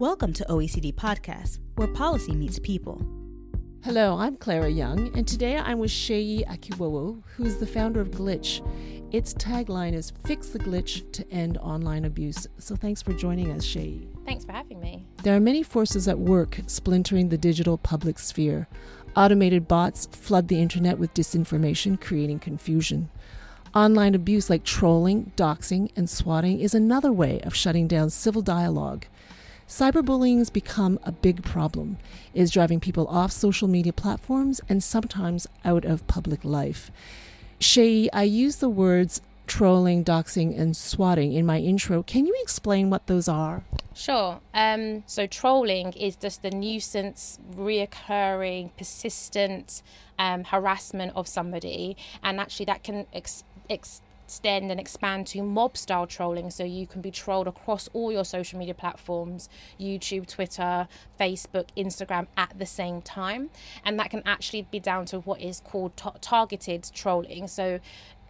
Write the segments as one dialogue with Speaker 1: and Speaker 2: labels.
Speaker 1: Welcome to OECD Podcast, where policy meets people.
Speaker 2: Hello, I'm Clara Young, and today I'm with Seyi Akiwowo, who is the founder of Glitch. Its tagline is Fix the Glitch to End Online Abuse. So thanks for joining us, Seyi.
Speaker 3: Thanks for having me.
Speaker 2: There are many forces at work splintering the digital public sphere. Automated bots flood the internet with disinformation, creating confusion. Online abuse like trolling, doxing, and swatting is another way of shutting down civil dialogue. Cyberbullying has become a big problem. It is driving people off social media platforms and sometimes out of public life. Seyi, I use the words trolling, doxing, and swatting in my intro. Can you explain what those are?
Speaker 3: Sure. Um, so, trolling is just the nuisance, reoccurring, persistent um, harassment of somebody, and actually that can ex- ex- extend and expand to mob style trolling. So you can be trolled across all your social media platforms YouTube, Twitter, Facebook, Instagram at the same time. And that can actually be down to what is called t- targeted trolling. So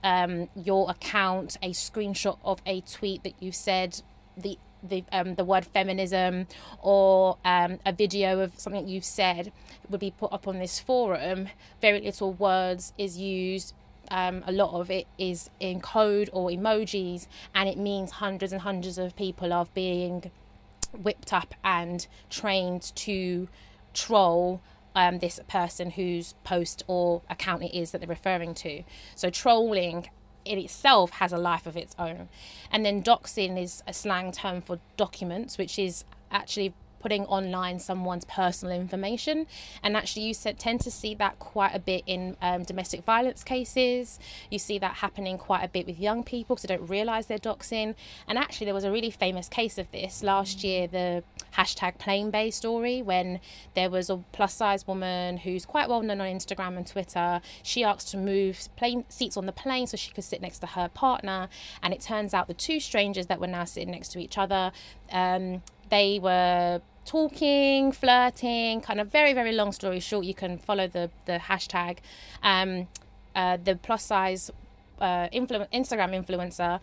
Speaker 3: um, your account, a screenshot of a tweet that you've said, the the um, the word feminism or um, a video of something you've said would be put up on this forum. Very little words is used um, a lot of it is in code or emojis, and it means hundreds and hundreds of people are being whipped up and trained to troll um, this person whose post or account it is that they're referring to. So trolling in itself has a life of its own. And then doxing is a slang term for documents, which is actually putting online someone's personal information. And actually, you said, tend to see that quite a bit in um, domestic violence cases. You see that happening quite a bit with young people because they don't realise they're doxing. And actually, there was a really famous case of this last year, the hashtag Plane Bae story, when there was a plus size woman who's quite well known on Instagram and Twitter. She asked to move plane seats on the plane so she could sit next to her partner. And it turns out the two strangers that were now sitting next to each other. Um, they were talking, flirting, kind of very, very long story short. You can follow the, the hashtag. Um, uh, the plus size uh, influ- Instagram influencer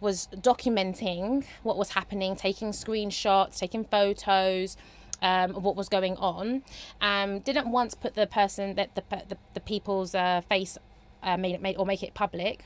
Speaker 3: was documenting what was happening, taking screenshots, taking photos. Um, of what was going on, um, didn't once put the person that the the, the people's uh, face uh, made made or make it public.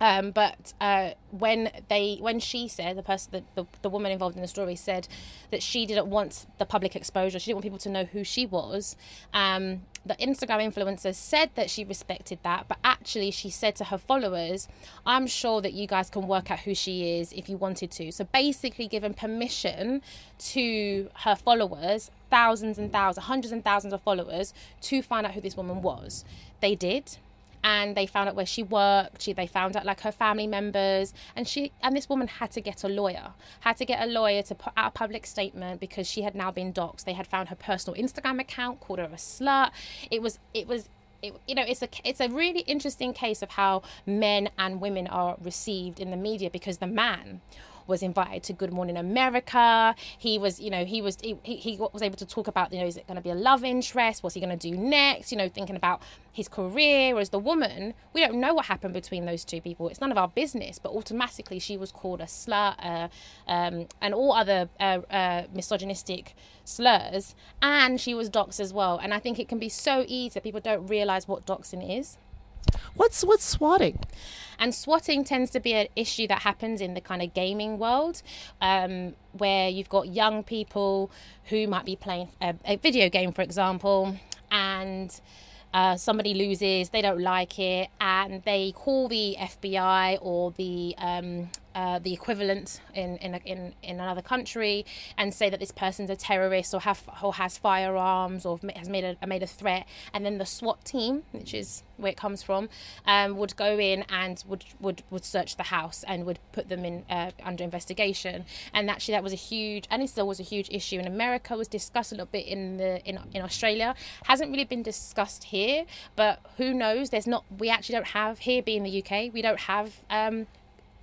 Speaker 3: Um, but uh, when they when she said the person the, the, the woman involved in the story said that she didn't want the public exposure she didn't want people to know who she was um, the instagram influencer said that she respected that but actually she said to her followers i'm sure that you guys can work out who she is if you wanted to. So basically given permission to her followers thousands and thousands hundreds and thousands of followers to find out who this woman was. They did and they found out where she worked. She, they found out like her family members. And she and this woman had to get a lawyer had to get a lawyer to put out a public statement because she had now been doxxed. They had found her personal instagram account called her a slut. It was it was it, you know it's a it's a really interesting case of how men and women are received in the media because the man was invited to Good Morning America. He was, you know, he was he, he was able to talk about, you know, is it going to be a love interest? What's he going to do next? You know, thinking about his career. Whereas the woman, we don't know what happened between those two people. It's none of our business. But automatically, she was called a slut uh, um, and all other uh, uh, misogynistic slurs, and she was doxxed as well. And I think it can be so easy that people don't realize what doxing is.
Speaker 2: What's what's swatting?
Speaker 3: And swatting tends to be an issue that happens in the kind of gaming world, um, where you've got young people who might be playing a, a video game, for example, and uh, somebody loses, they don't like it, and they call the FBI or the um, uh, the equivalent in, in, in, in another country and say that this person's a terrorist or have or has firearms or has made a made a threat, and then the SWAT team, which is where it comes from, um, would go in and would, would would search the house and would put them in uh, under investigation. And actually, that was a huge and it still was a huge issue in America. Was discussed a little bit in the in, in Australia. Hasn't really been discussed here, but who knows? There's not. We actually don't have here, being the UK, we don't have. Um,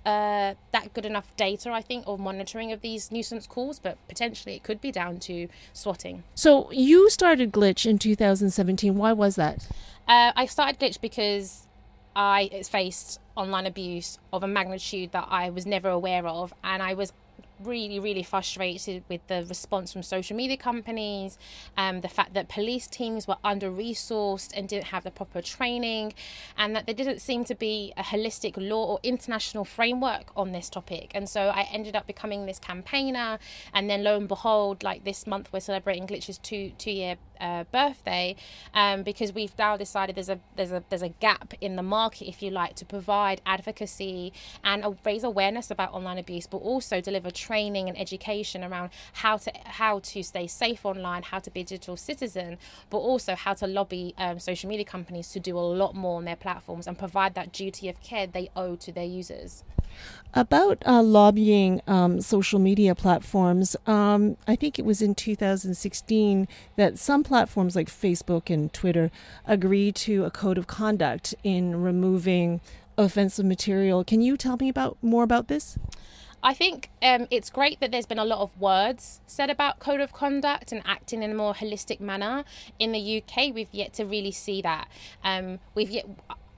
Speaker 3: uh, that good enough data, I think, or monitoring of these nuisance calls, but potentially it could be down to swatting.
Speaker 2: So you started Glitch in 2017. Why was that?
Speaker 3: Uh, I started Glitch because I faced online abuse of a magnitude that I was never aware of, and I was really, really frustrated with the response from social media companies, um, the fact that police teams were under resourced and didn't have the proper training, and that there didn't seem to be a holistic law or international framework on this topic. And so I ended up becoming this campaigner, and then lo and behold, like this month we're celebrating Glitch's two two year uh, birthday um, because we've now decided there's a there's a there's a gap in the market, if you like, to provide advocacy and uh, raise awareness about online abuse, but also deliver training and education around how to how to stay safe online, how to be a digital citizen, but also how to lobby um, social media companies to do a lot more on their platforms and provide that duty of care they owe to their users.
Speaker 2: About uh, lobbying um, social media platforms, um, I think it was in 2016 that some platforms like Facebook and Twitter agreed to a code of conduct in removing offensive material. Can you tell me about more about this?
Speaker 3: I think um, it's great that there's been a lot of words said about code of conduct and acting in a more holistic manner. In the UK, we've yet to really see that. Um, we've yet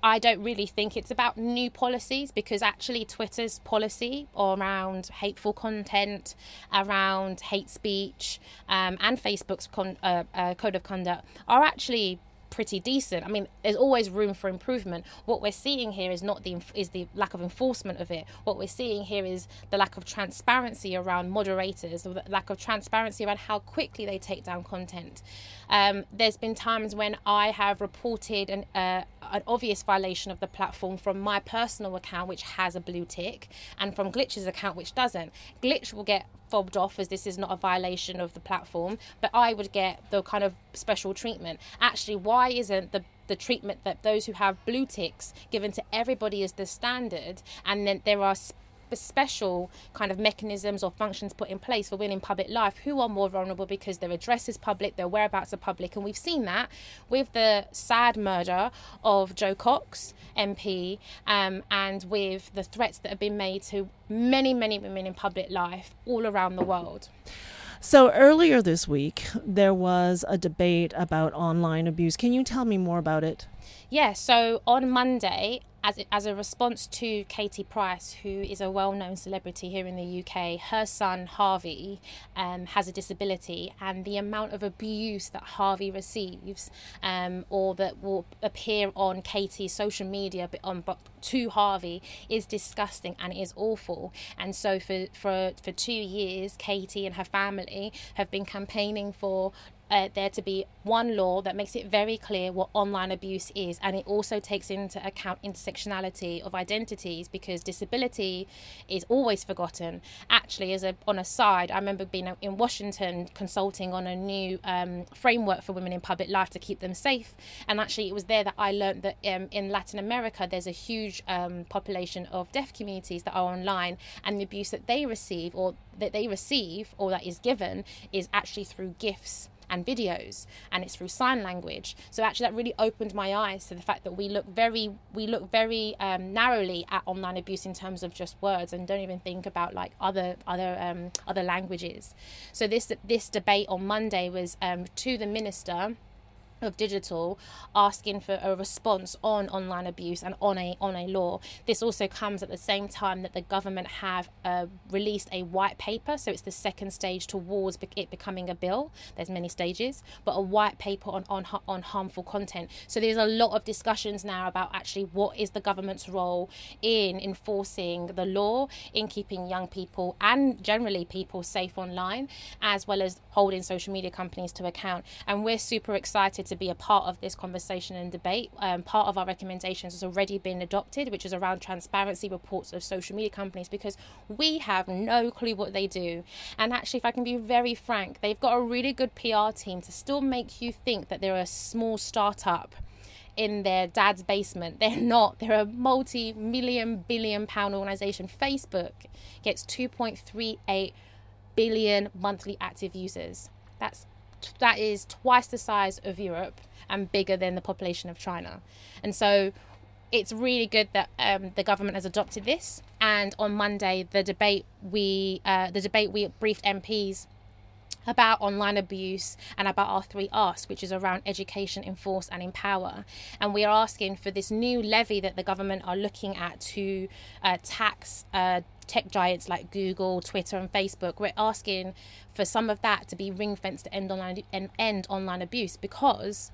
Speaker 3: I don't really think it's about new policies because actually Twitter's policy around hateful content, around hate speech, um, and Facebook's con- uh, uh, code of conduct are actually pretty decent. I mean, there's always room for improvement. What we're seeing here is not the is the lack of enforcement of it. What we're seeing here is the lack of transparency around moderators, the lack of transparency around how quickly they take down content. Um, there's been times when I have reported an, uh, an obvious violation of the platform from my personal account, which has a blue tick, and from Glitch's account, which doesn't. Glitch will get fobbed off as this is not a violation of the platform, but I would get the kind of special treatment. Actually, why isn't the the treatment that those who have blue ticks given to everybody as the standard, and then there are special kind of mechanisms or functions put in place for women in public life who are more vulnerable because their address is public, their whereabouts are public. And we've seen that with the sad murder of Jo Cox, MP, um, and with the threats that have been made to many, many women in public life all around the world.
Speaker 2: So earlier this week, there was a debate about online abuse. Can you tell me more about it?
Speaker 3: Yeah, so on Monday, as, as a response to Katie Price, who is a well known celebrity here in the UK, her son Harvey um, has a disability, and the amount of abuse that Harvey receives um, or that will appear on Katie's social media but on, but to Harvey is disgusting and is awful. And so, for, for, for two years, Katie and her family have been campaigning for uh, there to be one law that makes it very clear what online abuse is, and it also takes into account intersectionality of identities because disability is always forgotten. Actually, as a on a side, I remember being in Washington consulting on a new um, framework for women in public life to keep them safe, and actually it was there that I learned that um, in Latin America there's a huge um, population of deaf communities that are online, and the abuse that they receive or that they receive or that is given is actually through GIFs and videos and it's through sign language. So actually that really opened my eyes to the fact that we look very we look very um, narrowly at online abuse in terms of just words and don't even think about like other other um, other languages. So this this debate on monday was um, to the minister of digital asking for a response on online abuse and on a on a law. This also comes at the same time that the government have uh, released a white paper. So it's the second stage towards it becoming a bill. There's many stages but a white paper on on on harmful content. So there's a lot of discussions now about actually what is the government's role in enforcing the law in keeping young people and generally people safe online as well as holding social media companies to account. And we're super excited to be a part of this conversation and debate. Um, part of our recommendations has already been adopted, which is around transparency reports of social media companies because we have no clue what they do. And actually, if I can be very frank, they've got a really good PR team to still make you think that they're a small startup in their dad's basement. They're not. They're a multi million billion pound organization. Facebook gets 2.38 billion monthly active users. That's that is twice the size of Europe and bigger than the population of China. And so it's really good that um, the government has adopted this. And on Monday, the debate we uh, the debate we briefed MPs about online abuse and about our three asks, which is around education, enforce, and empower. And we are asking for this new levy that the government are looking at to uh, tax. Uh, tech giants like Google, Twitter, and Facebook. We're asking for some of that to be ring fenced to end online and end online abuse because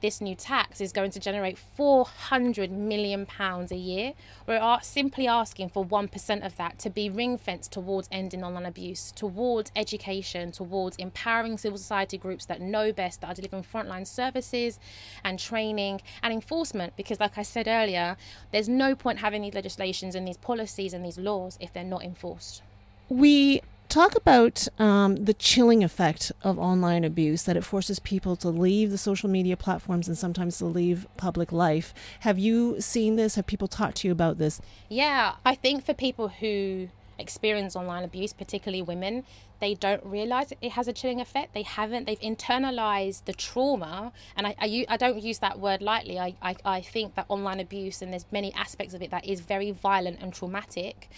Speaker 3: this new tax is going to generate 400 million pounds a year. We're simply asking for 1% of that to be ring fenced towards ending online abuse, towards education, towards empowering civil society groups that know best, that are delivering frontline services and training and enforcement. Because, like I said earlier, there's no point having these legislations and these policies and these laws if they're not enforced.
Speaker 2: We talk about um, the chilling effect of online abuse that it forces people to leave the social media platforms and sometimes to leave public life. Have you seen this? Have people talked to you about this?
Speaker 3: Yeah i think for people who experience online abuse particularly women they don't realize it has a chilling effect. They haven't they've internalized the trauma and i, I, I don't use that word lightly. I, I, I think that online abuse and there's many aspects of it that is very violent and traumatic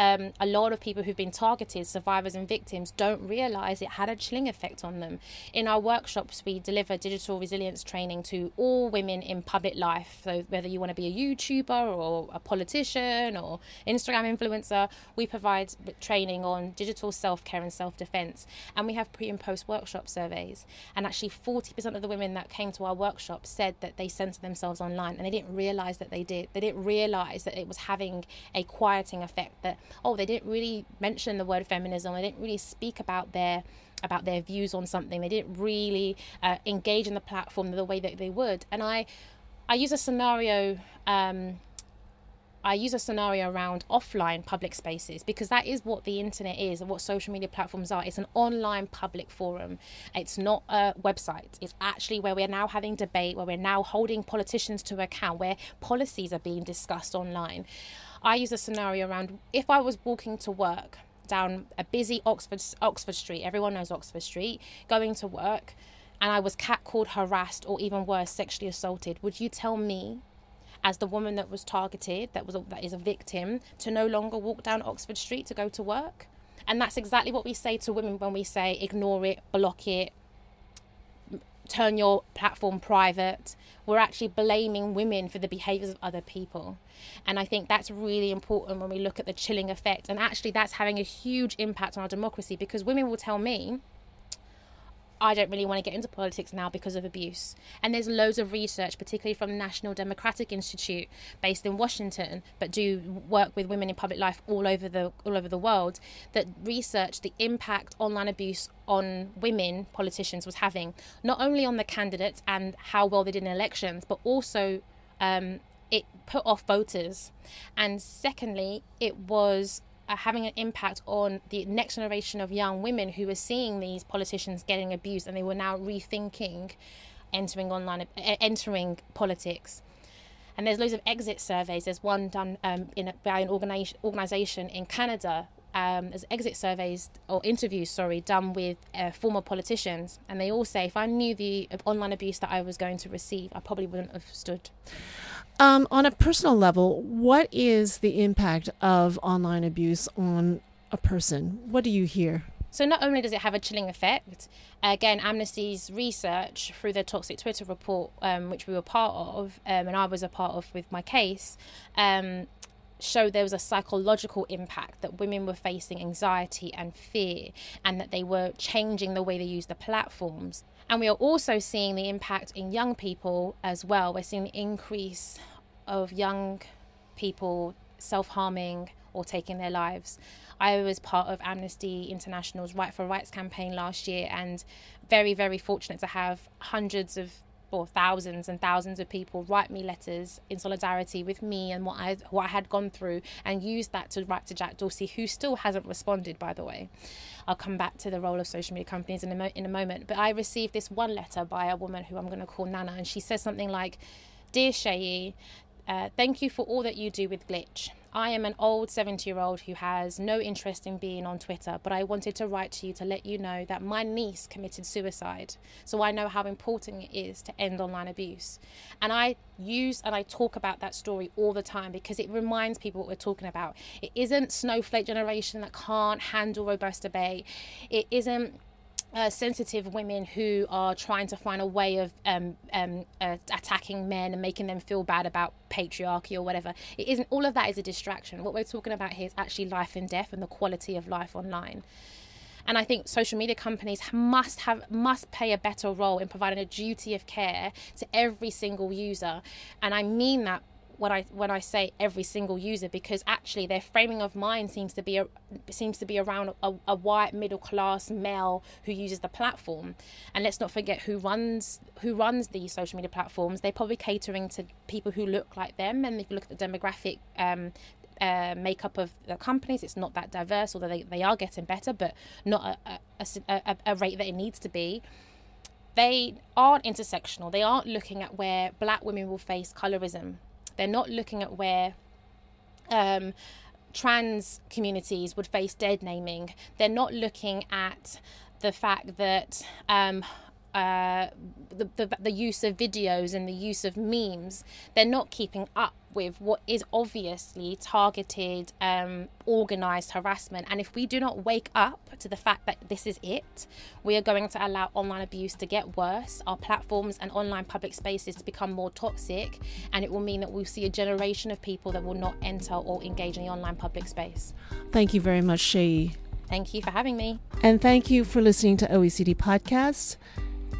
Speaker 3: um, a lot of people who've been targeted, survivors and victims, don't realize it had a chilling effect on them. In our workshops, we deliver digital resilience training to all women in public life. So, whether you want to be a YouTuber or a politician or Instagram influencer, we provide training on digital self care and self defense. And we have pre and post workshop surveys. And actually, 40% of the women that came to our workshop said that they censored themselves online and they didn't realize that they did. They didn't realize that it was having a quieting effect, that oh, they didn't really mention the word feminism. They didn't really speak about their about their views on something. They didn't really uh, engage in the platform the way that they would. And I, I use a scenario. Um, I use a scenario around offline public spaces because that is what the internet is and what social media platforms are. It's an online public forum. It's not a website. It's actually where we're now having debate, where we're now holding politicians to account, where policies are being discussed online. I use a scenario around if I was walking to work down a busy Oxford Oxford Street, everyone knows Oxford Street, going to work, and I was catcalled, harassed, or even worse, sexually assaulted, would you tell me, as the woman that was targeted, that was a, that is a victim, to no longer walk down Oxford Street to go to work? And that's exactly what we say to women when we say ignore it, block it, turn your platform private. We're actually blaming women for the behaviors of other people. And I think that's really important when we look at the chilling effect. And actually, that's having a huge impact on our democracy because women will tell me, I don't really want to get into politics now because of abuse. And there's loads of research, particularly from the National Democratic Institute, based in Washington, but do work with women in public life all over the all over the world, that research the impact online abuse on women politicians was having, not only on the candidates and how well they did in elections, but also um, it put off voters. And secondly, it was having an impact on the next generation of young women who were seeing these politicians getting abused and they were now rethinking entering online, entering politics. And there's loads of exit surveys. There's one done um, in a, by an organization in Canada. Um, there's exit surveys or interviews, sorry, done with uh, former politicians, and they all say if I knew the online abuse that I was going to receive, I probably wouldn't have stood.
Speaker 2: Um, on a personal level, what is the impact of online abuse on a person? What do you hear?
Speaker 3: So, not only does it have a chilling effect, again, Amnesty's research through the Toxic Twitter report, um, which we were part of, um, and I was a part of with my case, um, showed there was a psychological impact that women were facing anxiety and fear, and that they were changing the way they use the platforms. And we are also seeing the impact in young people as well. We're seeing the increase of young people self harming or taking their lives. I was part of Amnesty International's Write for Rights campaign last year and very, very fortunate to have hundreds of or thousands and thousands of people write me letters in solidarity with me and what I what I had gone through and use that to write to Jack Dorsey who still hasn't responded by the way. I'll come back to the role of social media companies in a, mo- in a moment but I received this one letter by a woman who I'm going to call Nana and she says something like Dear Seyi, uh, thank you for all that you do with Glitch. I am an old 70 year old who has no interest in being on Twitter, but I wanted to write to you to let you know that my niece committed suicide. So I know how important it is to end online abuse. And I use and I talk about that story all the time because it reminds people what we're talking about. It isn't snowflake generation that can't handle robust debate. It isn't uh, sensitive women who are trying to find a way of um, um, uh, attacking men and making them feel bad about patriarchy or whatever. It isn't. All of that is a distraction. What we're talking about here is actually life and death and the quality of life online. And I think social media companies must have must play a better role in providing a duty of care to every single user. And I mean that when I when I say every single user because actually their framing of mind seems to be a, seems to be around a, a white middle class male who uses the platform and let's not forget who runs who runs these social media platforms they're probably catering to people who look like them and if you look at the demographic um, uh, makeup of the companies. It's not that diverse, although they, they are getting better, but not a, a, a, a rate that it needs to be. They aren't intersectional. They aren't looking at where black women will face colorism they're not looking at where um, trans communities would face dead naming. They're not looking at the fact that um, uh, the, the, the use of videos and the use of memes, they're not keeping up with what is obviously targeted, um, organized harassment. And if we do not wake up to the fact that this is it, we are going to allow online abuse to get worse, our platforms and online public spaces to become more toxic, and it will mean that we'll see a generation of people that will not enter or engage in the online public space.
Speaker 2: Thank you very much, Seyi.
Speaker 3: Thank you for having me.
Speaker 2: And thank you for listening to OECD Podcasts.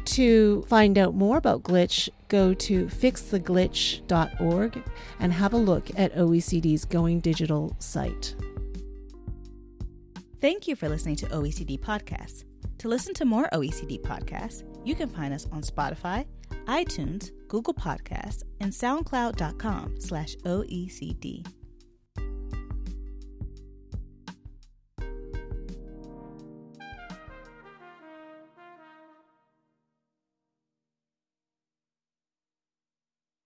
Speaker 2: To find out more about Glitch, go to fixtheglitch.org and have a look at OECD's Going Digital site.
Speaker 1: Thank you for listening to OECD Podcasts. To listen to more OECD podcasts, you can find us on Spotify, iTunes, Google Podcasts, and SoundCloud.com slash OECD.